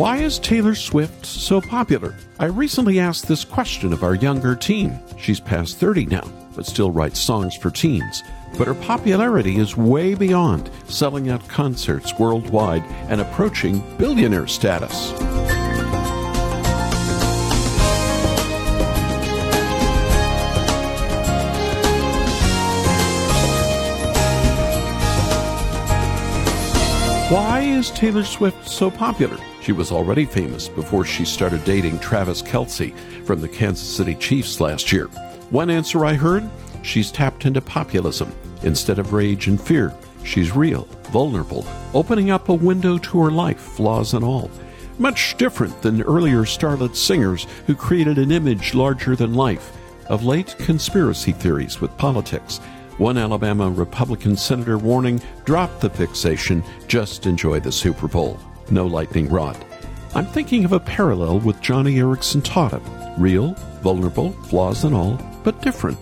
Why is Taylor Swift so popular? I recently asked this question of our younger teen. She's past 30 now, but still writes songs for teens. But her popularity is way beyond selling out concerts worldwide and approaching billionaire status. Is Taylor Swift so popular? She was already famous before she started dating Travis Kelce from the Kansas City Chiefs last year. One answer I heard she's tapped into populism. Instead of rage and fear, she's real, vulnerable, opening up a window to her life, flaws and all. Much different than earlier starlet singers who created an image larger than life. Of late, conspiracy theories with politics one Alabama Republican senator warning drop the fixation, just enjoy the Super Bowl. No lightning rod. I'm thinking of a parallel with Joni Eareckson Tada. Real, vulnerable, flaws and all, but different.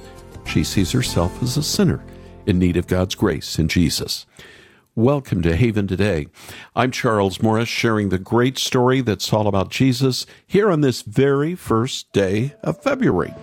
She sees herself as a sinner in need of God's grace in Jesus. Welcome to Haven Today. I'm Charles Morris, sharing the great story that's all about Jesus here on this very first day of February.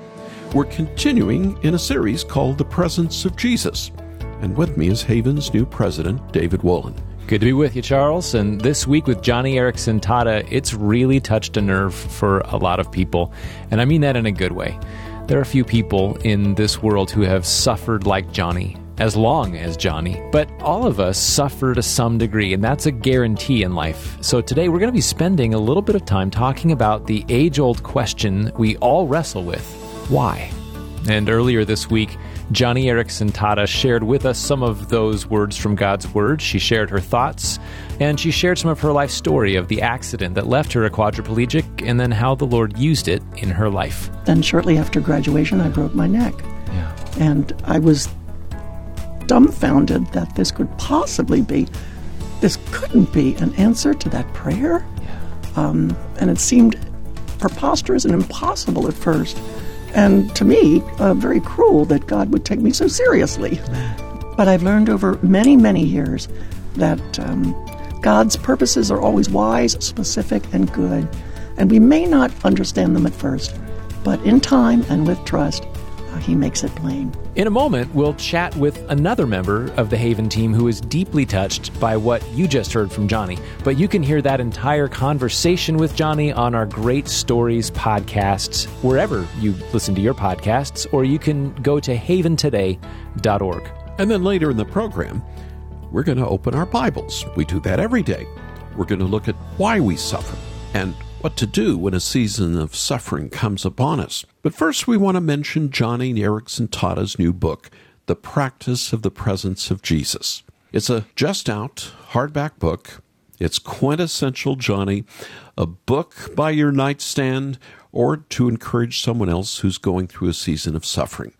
We're continuing in a series called The Presence of Jesus. And with me is Haven's new president, David Wolin. Good to be with you, Charles. And this week with Joni Eareckson Tada, it's really touched a nerve for a lot of people. And I mean that in a good way. There are a few people in this world who have suffered like Joni, as long as Joni, but all of us suffer to some degree, and that's a guarantee in life. So today we're going to be spending a little bit of time talking about the age old question we all wrestle with why? And earlier this week, Joni Eareckson Tada shared with us some of those words from God's Word. She shared her thoughts, and she shared some of her life story of the accident that left her a quadriplegic and then how the Lord used it in her life. Then, shortly after graduation, I broke my neck. Yeah. And I was dumbfounded that this could possibly be, this couldn't be an answer to that prayer. Yeah. Um, and it seemed preposterous and impossible at first and to me, uh, very cruel that God would take me so seriously. But I've learned over many, many years that um, God's purposes are always wise, specific, and good. And we may not understand them at first, but in time and with trust, he makes it plain. In a moment, we'll chat with another member of the Haven team who is deeply touched by what you just heard from Joni. But you can hear that entire conversation with Joni on our Great Stories podcasts, wherever you listen to your podcasts, or you can go to haventoday.org. And then later in the program, we're going to open our Bibles. We do that every day. We're going to look at why we suffer and what to do when a season of suffering comes upon us. But first, we want to mention Joni Eareckson Tada's new book, The Practice of the Presence of Jesus. It's a just out hardback book. It's quintessential Joni, a book by your nightstand or to encourage someone else who's going through a season of suffering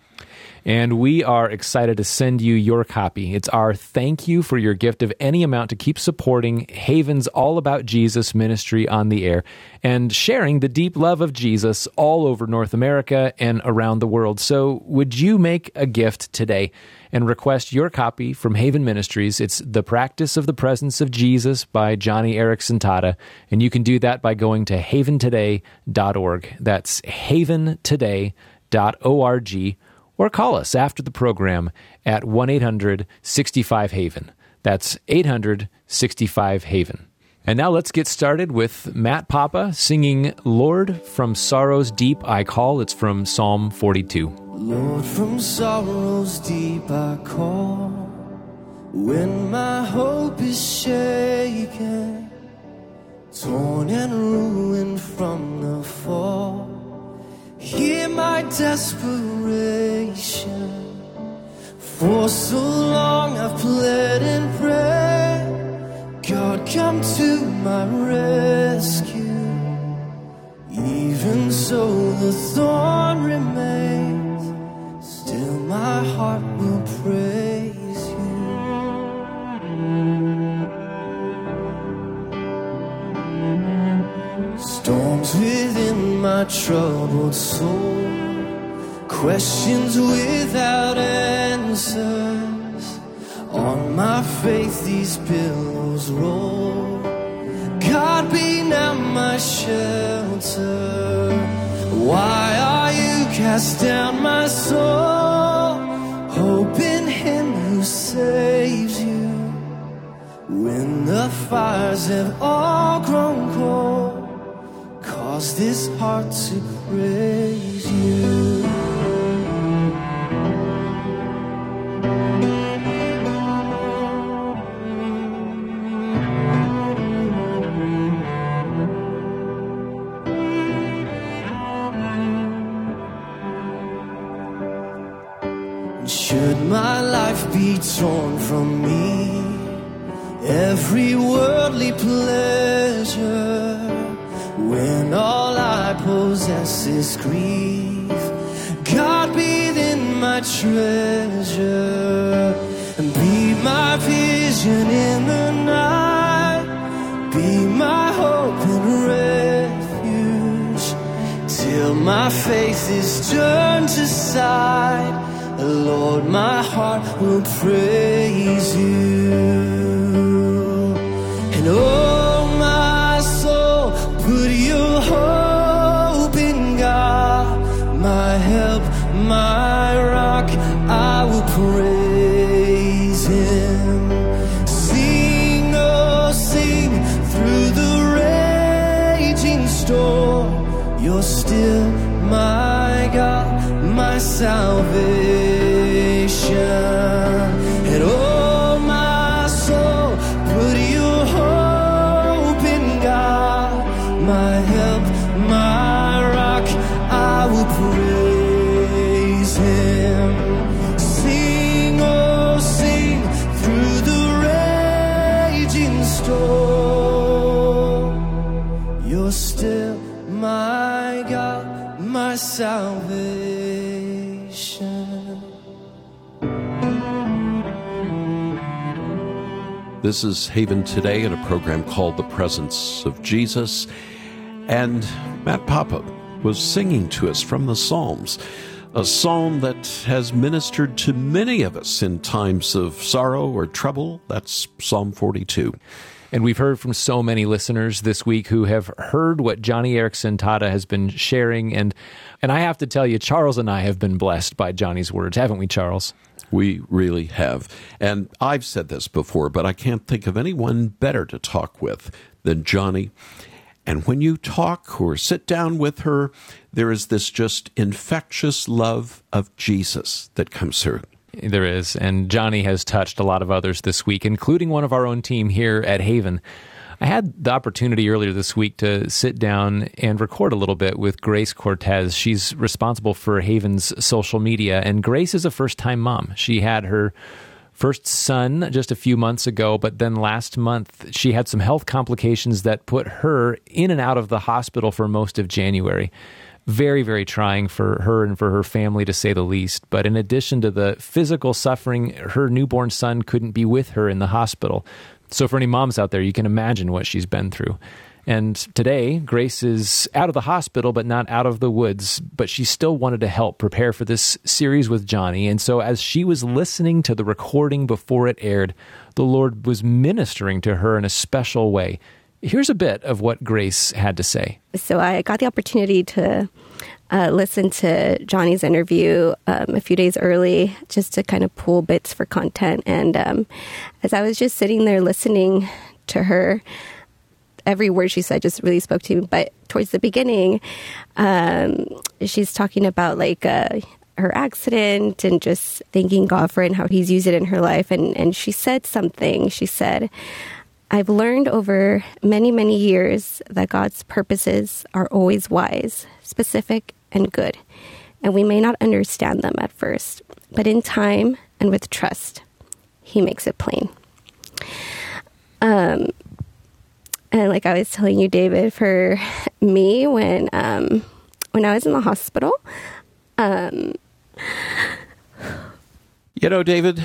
and we are excited to send you your copy. It's our thank you for your gift of any amount to keep supporting Haven's All About Jesus ministry on the air and sharing the deep love of Jesus all over North America and around the world. So, would you make a gift today? and request your copy from Haven Ministries. It's The Practice of the Presence of Jesus by Joni Eareckson Tada, and you can do that by going to haventoday.org. That's haventoday.org or call us after the program at 1 800 65 Haven. That's 800 65 Haven. And now let's get started with Matt Papa singing Lord from Sorrows Deep I Call. It's from Psalm 42. Lord, from sorrows deep I call. When my hope is shaken, torn and ruined from the fall. Hear my desperation. For so long I've pled and prayed. God, come to my rescue. Even so, the thorn remains. Still, my heart will praise you. Storms within my troubled soul. Questions without answers. On my faith, these pillows roll. God be now my shelter. Why are you cast down, my soul? Hope in Him who saves you. When the fires have all grown cold, cause this heart to praise you. Vision in the night, be my hope and refuge, till my faith is turned to sight. Lord, my heart will praise you. And oh, my help, my rock. I will praise Him. Sing, oh, sing through the raging storm. You're still my God, my salvation. This is Haven Today in a program called The Presence of Jesus. And Matt Papa was singing to us from the Psalms, a psalm that has ministered to many of us in times of sorrow or trouble. That's Psalm 42. And we've heard from so many listeners this week who have heard what Joni Eareckson Tada has been sharing. And, and I have to tell you, Charles and I have been blessed by Joni's words, haven't we, Charles? We really have. And I've said this before, but I can't think of anyone better to talk with than Joni. And when you talk or sit down with her, there is this just infectious love of Jesus that comes through. There is. And Joni has touched a lot of others this week, including one of our own team here at Haven. I had the opportunity earlier this week to sit down and record a little bit with Grace Cortez. She's responsible for Haven's social media, and Grace is a first time mom. She had her first son just a few months ago, but then last month she had some health complications that put her in and out of the hospital for most of January very, very trying for her and for her family, to say the least. But in addition to the physical suffering, her newborn son couldn't be with her in the hospital. So, for any moms out there, you can imagine what she's been through. And today, Grace is out of the hospital, but not out of the woods. But she still wanted to help prepare for this series with Joni. And so, as she was listening to the recording before it aired, the Lord was ministering to her in a special way. Here's a bit of what Grace had to say. So I got the opportunity to uh, listen to Joni's interview um, a few days early just to kind of pull bits for content. And um, as I was just sitting there listening to her, every word she said just really spoke to me. But towards the beginning, um, she's talking about like, uh, her accident and just thanking God for it and how He's used it in her life. And, and she said something. She said, I've learned over many, many years that God's purposes are always wise, specific, and good. And we may not understand them at first, but in time and with trust, He makes it plain. Um, and like I was telling you, David, for me, when um, when I was in the hospital, um, you know, David,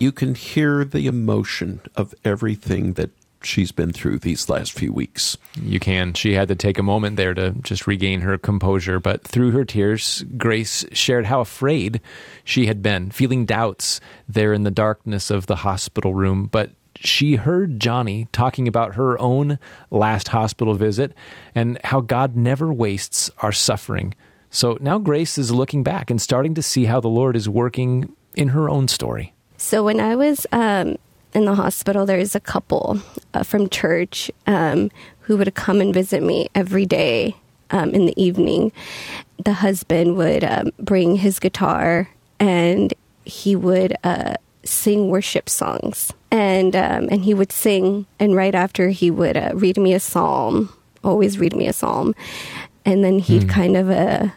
you can hear the emotion of everything that she's been through these last few weeks. You can. She had to take a moment there to just regain her composure, but through her tears, Grace shared how afraid she had been, feeling doubts there in the darkness of the hospital room. But she heard Joni talking about her own last hospital visit and how God never wastes our suffering. So now Grace is looking back and starting to see how the Lord is working in her own story. So when I was um, in the hospital, there's a couple uh, from church um, who would come and visit me every day um, in the evening. The husband would um, bring his guitar and he would uh, sing worship songs, and um, and he would sing, and right after he would uh, read me a psalm, always read me a psalm, and then he'd mm. kind of uh,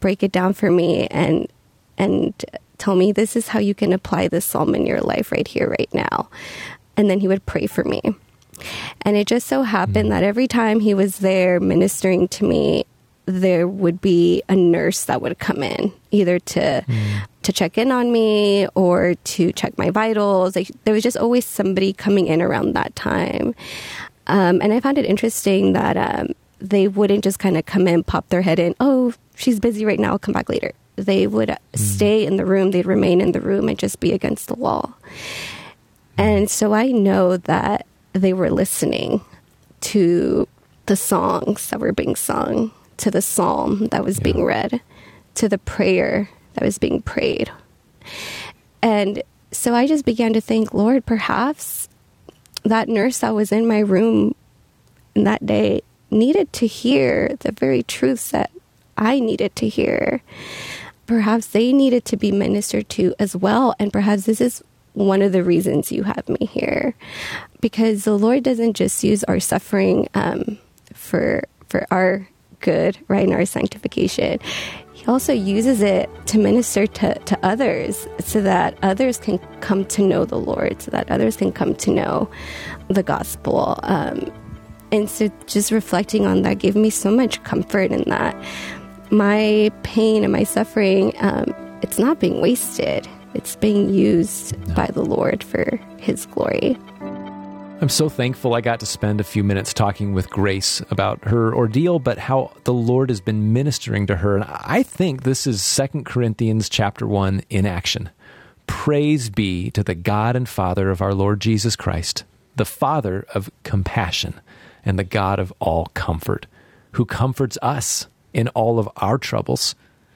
break it down for me and and tell me this is how you can apply this psalm in your life right here, right now, and then he would pray for me. And it just so happened mm. that every time he was there ministering to me, there would be a nurse that would come in either to mm. To check in on me or to check my vitals like there was just always somebody coming in around that time um, and i found it interesting that um, they wouldn't just kind of come in pop their head in oh she's busy right now i'll come back later they would mm. stay in the room they'd remain in the room and just be against the wall and so i know that they were listening to the songs that were being sung to the psalm that was yeah. being read, to the prayer that was being prayed. And so I just began to think, Lord, perhaps that nurse that was in my room that day needed to hear the very truths that I needed to hear. Perhaps they needed to be ministered to as well. And perhaps this is one of the reasons you have me here. Because the Lord doesn't just use our suffering um, for for our good, right, in our sanctification. He also uses it to minister to, to others so that others can come to know the Lord, so that others can come to know the gospel. Um, and so just reflecting on that gave me so much comfort in that my pain and my suffering, um, it's not being wasted. It's being used no. by the Lord for His glory. I'm so thankful I got to spend a few minutes talking with Grace about her ordeal, but how the Lord has been ministering to her. And I think this is Second Corinthians chapter 1 in action. Praise be to the God and Father of our Lord Jesus Christ, the Father of compassion and the God of all comfort, who comforts us in all of our troubles,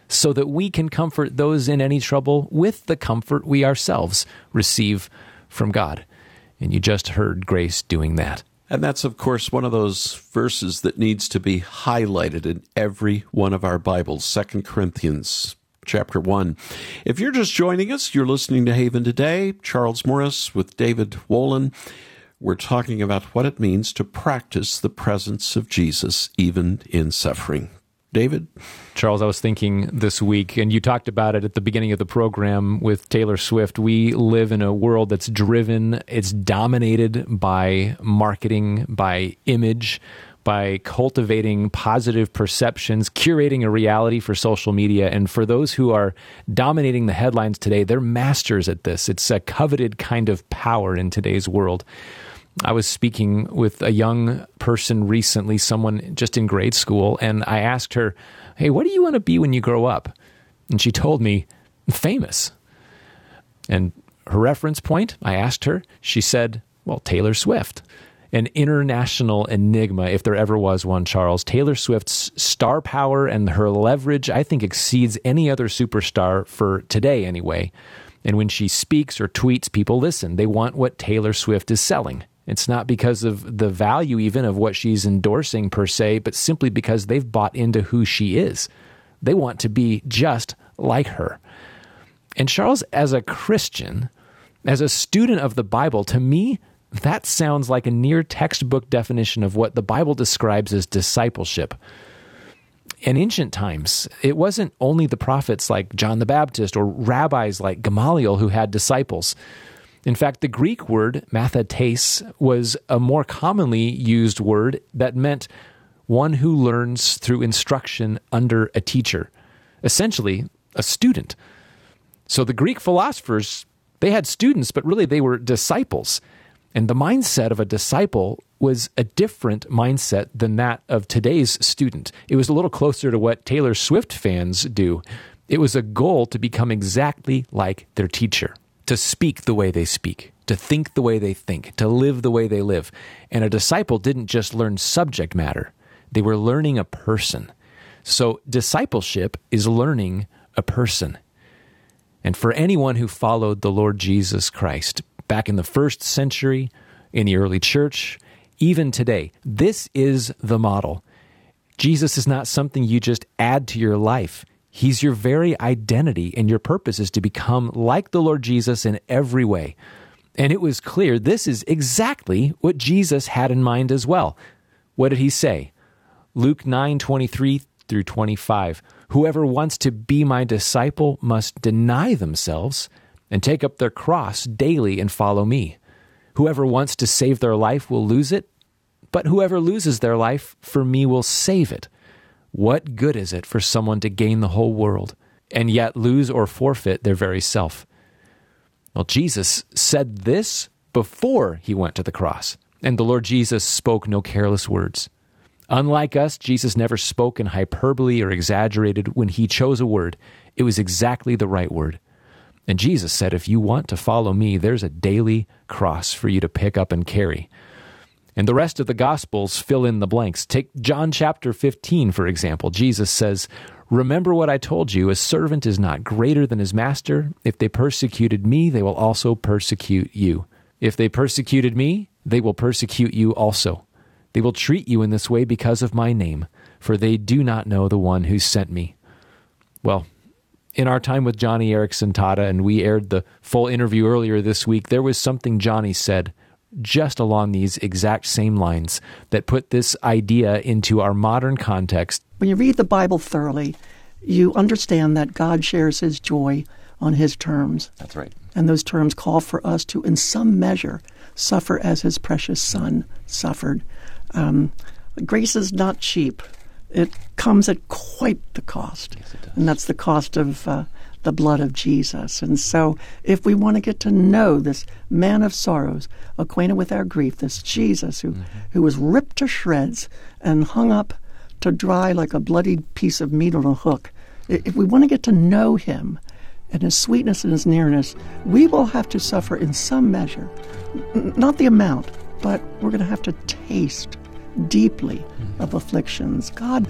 so that we can comfort those in any trouble with the comfort we ourselves receive from God. And you just heard Grace doing that. And that's, of course, one of those verses that needs to be highlighted in every one of our Bibles, Second Corinthians chapter 1. If you're just joining us, you're listening to Haven Today. Charles Morris with David Wolin. We're talking about what it means to practice the presence of Jesus even in suffering. David? Charles, I was thinking this week, and you talked about it at the beginning of the program with Taylor Swift. We live in a world that's driven, it's dominated by marketing, by image, by cultivating positive perceptions, curating a reality for social media. And for those who are dominating the headlines today, they're masters at this. It's a coveted kind of power in today's world. I was speaking with a young person recently, someone just in grade school, and I asked her, Hey, what do you want to be when you grow up? And she told me, famous. And her reference point, I asked her, she said, Well, Taylor Swift. An international enigma, if there ever was one, Charles. Taylor Swift's star power and her leverage, I think, exceeds any other superstar for today, anyway. And when she speaks or tweets, people listen. They want what Taylor Swift is selling. It's not because of the value even of what she's endorsing per se, but simply because they've bought into who she is. They want to be just like her. And Charles, as a Christian, as a student of the Bible, to me, that sounds like a near textbook definition of what the Bible describes as discipleship. In ancient times, it wasn't only the prophets like John the Baptist or rabbis like Gamaliel who had disciples. In fact, the Greek word mathetes was a more commonly used word that meant one who learns through instruction under a teacher, essentially a student. So the Greek philosophers, they had students, but really they were disciples. And the mindset of a disciple was a different mindset than that of today's student. It was a little closer to what Taylor Swift fans do. It was a goal to become exactly like their teacher. To speak the way they speak, to think the way they think, to live the way they live. And a disciple didn't just learn subject matter, they were learning a person. So, discipleship is learning a person. And for anyone who followed the Lord Jesus Christ back in the first century, in the early church, even today, this is the model. Jesus is not something you just add to your life. He's your very identity, and your purpose is to become like the Lord Jesus in every way. And it was clear this is exactly what Jesus had in mind as well. What did he say? Luke 9 23 through 25. Whoever wants to be my disciple must deny themselves and take up their cross daily and follow me. Whoever wants to save their life will lose it, but whoever loses their life for me will save it. What good is it for someone to gain the whole world and yet lose or forfeit their very self? Well, Jesus said this before he went to the cross, and the Lord Jesus spoke no careless words. Unlike us, Jesus never spoke in hyperbole or exaggerated. When he chose a word, it was exactly the right word. And Jesus said, If you want to follow me, there's a daily cross for you to pick up and carry. And the rest of the Gospels fill in the blanks. Take John chapter 15, for example. Jesus says, Remember what I told you, a servant is not greater than his master. If they persecuted me, they will also persecute you. If they persecuted me, they will persecute you also. They will treat you in this way because of my name, for they do not know the one who sent me. Well, in our time with Joni Eareckson Tada, and we aired the full interview earlier this week, there was something Joni said just along these exact same lines that put this idea into our modern context. When you read the Bible thoroughly, you understand that God shares his joy on his terms. That's right. And those terms call for us to, in some measure, suffer as his precious son suffered. Um, grace is not cheap. It comes at quite the cost. Yes, and that's the cost of uh, the blood of Jesus. And so, if we want to get to know this man of sorrows, acquainted with our grief, this Jesus who, mm-hmm. who was ripped to shreds and hung up to dry like a bloodied piece of meat on a hook, if we want to get to know him and his sweetness and his nearness, we will have to suffer in some measure. N- not the amount, but we're going to have to taste deeply mm-hmm. of afflictions. God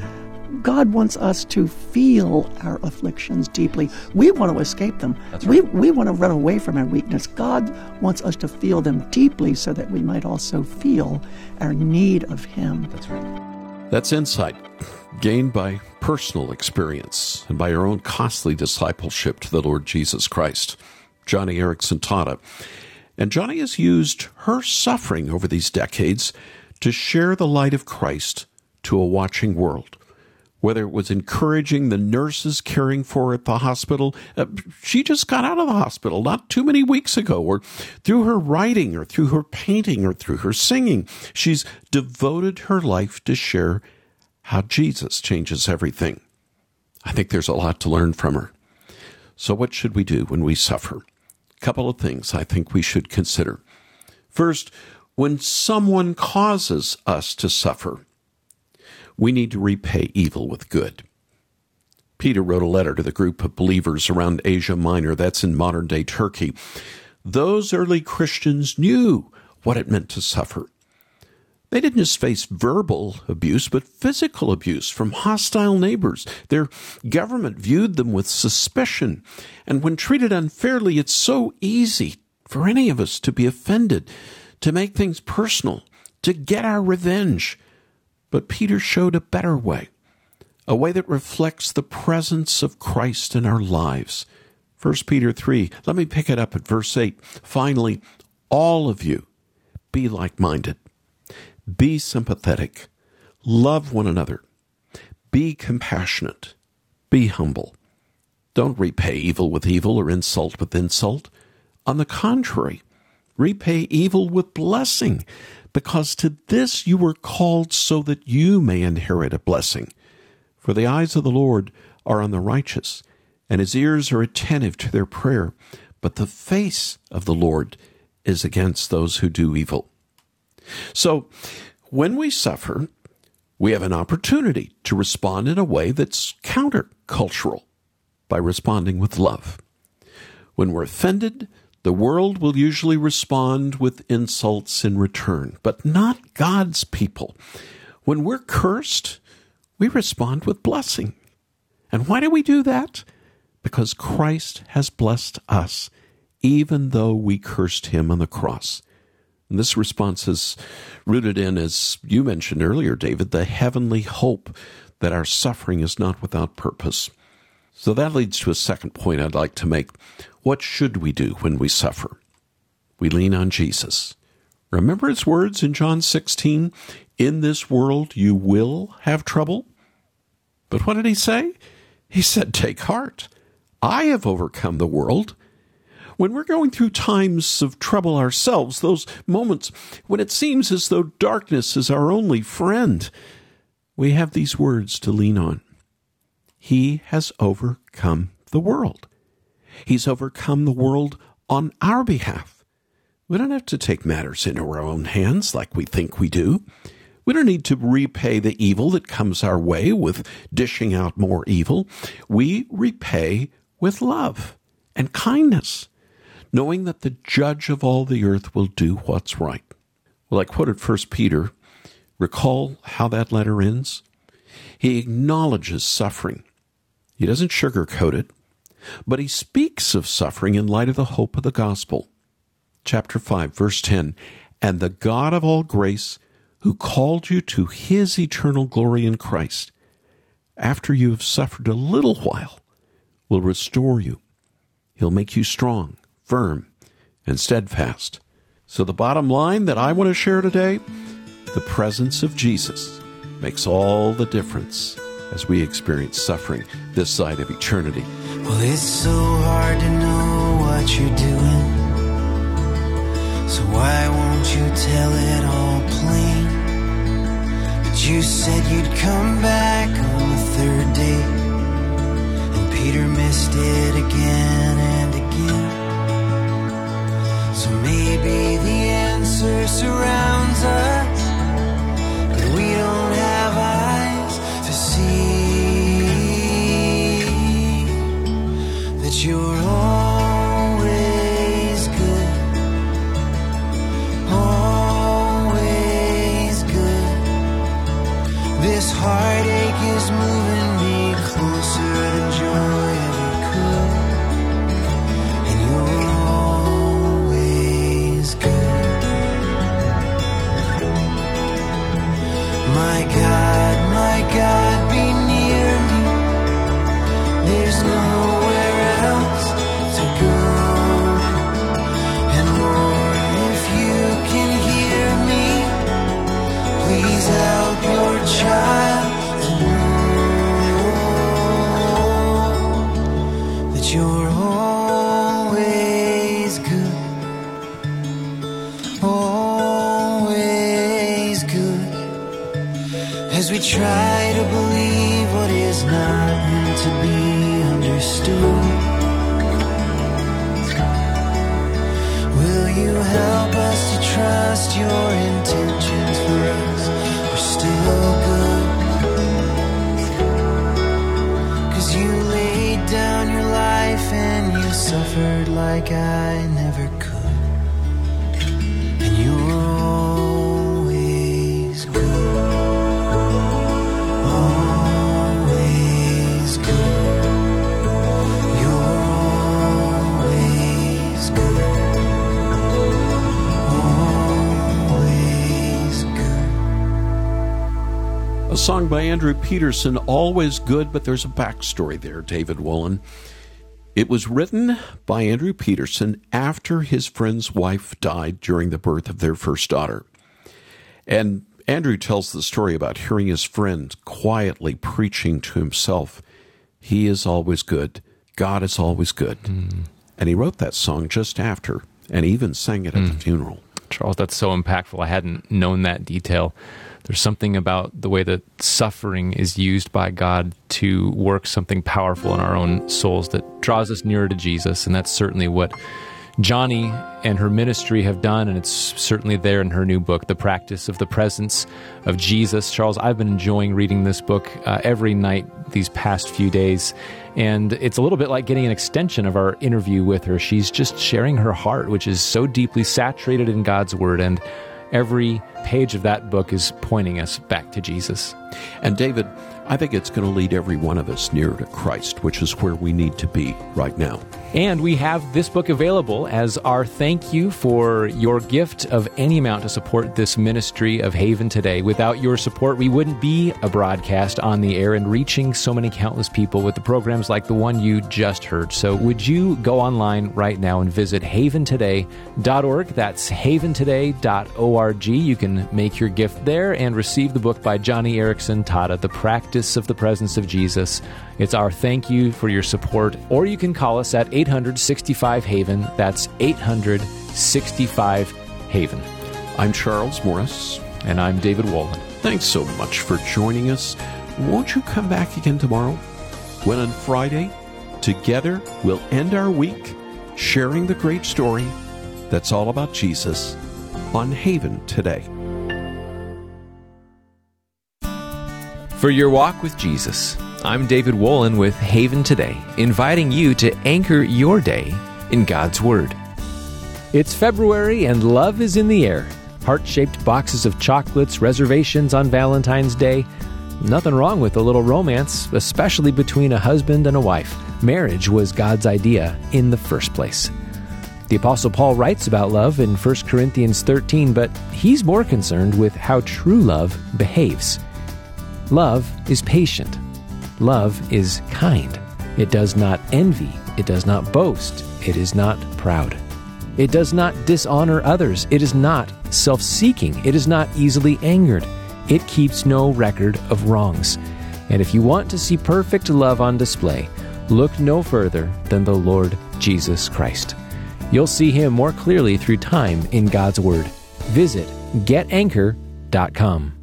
God wants us to feel our afflictions deeply. We want to escape them. Right. We, we want to run away from our weakness. God wants us to feel them deeply so that we might also feel our need of Him. That's right. That's insight gained by personal experience and by our own costly discipleship to the Lord Jesus Christ. Joni Eareckson Tada. And Joni has used her suffering over these decades to share the light of Christ to a watching world whether it was encouraging the nurses caring for her at the hospital. Uh, she just got out of the hospital not too many weeks ago, or through her writing, or through her painting, or through her singing. She's devoted her life to share how Jesus changes everything. I think there's a lot to learn from her. So, what should we do when we suffer? A couple of things I think we should consider. First, when someone causes us to suffer, we need to repay evil with good. Peter wrote a letter to the group of believers around Asia Minor, that's in modern day Turkey. Those early Christians knew what it meant to suffer. They didn't just face verbal abuse, but physical abuse from hostile neighbors. Their government viewed them with suspicion. And when treated unfairly, it's so easy for any of us to be offended, to make things personal, to get our revenge. But Peter showed a better way, a way that reflects the presence of Christ in our lives. 1 Peter 3, let me pick it up at verse 8. Finally, all of you be like minded, be sympathetic, love one another, be compassionate, be humble. Don't repay evil with evil or insult with insult. On the contrary, repay evil with blessing because to this you were called so that you may inherit a blessing. For the eyes of the Lord are on the righteous, and his ears are attentive to their prayer, but the face of the Lord is against those who do evil. So, when we suffer, we have an opportunity to respond in a way that's countercultural by responding with love. When we're offended, The world will usually respond with insults in return, but not God's people. When we're cursed, we respond with blessing. And why do we do that? Because Christ has blessed us, even though we cursed him on the cross. And this response is rooted in, as you mentioned earlier, David, the heavenly hope that our suffering is not without purpose. So that leads to a second point I'd like to make. What should we do when we suffer? We lean on Jesus. Remember his words in John 16 In this world you will have trouble. But what did he say? He said, Take heart. I have overcome the world. When we're going through times of trouble ourselves, those moments when it seems as though darkness is our only friend, we have these words to lean on. He has overcome the world. He's overcome the world on our behalf. We don't have to take matters into our own hands like we think we do. We don't need to repay the evil that comes our way with dishing out more evil. We repay with love and kindness knowing that the judge of all the earth will do what's right. Well, I quoted 1 Peter. Recall how that letter ends? He acknowledges suffering. He doesn't sugarcoat it, but he speaks of suffering in light of the hope of the gospel. Chapter 5, verse 10 And the God of all grace, who called you to his eternal glory in Christ, after you have suffered a little while, will restore you. He'll make you strong, firm, and steadfast. So, the bottom line that I want to share today the presence of Jesus makes all the difference as we experience suffering this side of eternity. Well, it's so hard to know what you're doing. So, why won't you tell it all plain? But you said you'd come back on the third day, and Peter missed it again and again. So maybe the answer surrounds us, but we don't you're always try to believe what is not meant to be understood. Will you help us to trust your intentions for us are still good? Cause you laid down your life and you suffered like I never could. Song by Andrew Peterson, always good, but there's a backstory there, David Wolin. It was written by Andrew Peterson after his friend's wife died during the birth of their first daughter. And Andrew tells the story about hearing his friend quietly preaching to himself, He is always good. God is always good. And he wrote that song just after, and even sang it at the hmm. funeral. Charles, that's so impactful. I hadn't known that detail. There's something about the way that suffering is used by God to work something powerful in our own souls that draws us nearer to Jesus. And that's certainly what Joni and her ministry have done, and it's certainly there in her new book, The Practice of the Presence of Jesus. Charles, I've been enjoying reading this book uh, every night these past few days, and it's a little bit like getting an extension of our interview with her. She's just sharing her heart, which is so deeply saturated in God's Word, and every page of that book is pointing us back to Jesus. And David, I think it's going to lead every one of us nearer to Christ, which is where we need to be right now. And we have this book available as our thank you for your gift of any amount to support this ministry of Haven today. Without your support, we wouldn't be a broadcast on the air and reaching so many countless people with the programs like the one you just heard. So, would you go online right now and visit haventoday.org? That's haventoday.org. You can make your gift there and receive the book by Joni Eareckson Tada, The Practice of the Presence of Jesus. It's our thank you for your support, or you can call us at 865 Haven. That's 865 Haven. I'm Charles Morris. And I'm David Wolin. Thanks so much for joining us. Won't you come back again tomorrow? When on Friday, together we'll end our week sharing the great story that's all about Jesus on Haven today. For your walk with Jesus, I'm David Wolin with Haven Today, inviting you to anchor your day in God's Word. It's February and love is in the air. Heart shaped boxes of chocolates, reservations on Valentine's Day. Nothing wrong with a little romance, especially between a husband and a wife. Marriage was God's idea in the first place. The Apostle Paul writes about love in 1 Corinthians 13, but he's more concerned with how true love behaves. Love is patient. Love is kind. It does not envy. It does not boast. It is not proud. It does not dishonor others. It is not self seeking. It is not easily angered. It keeps no record of wrongs. And if you want to see perfect love on display, look no further than the Lord Jesus Christ. You'll see him more clearly through time in God's Word. Visit getanchor.com.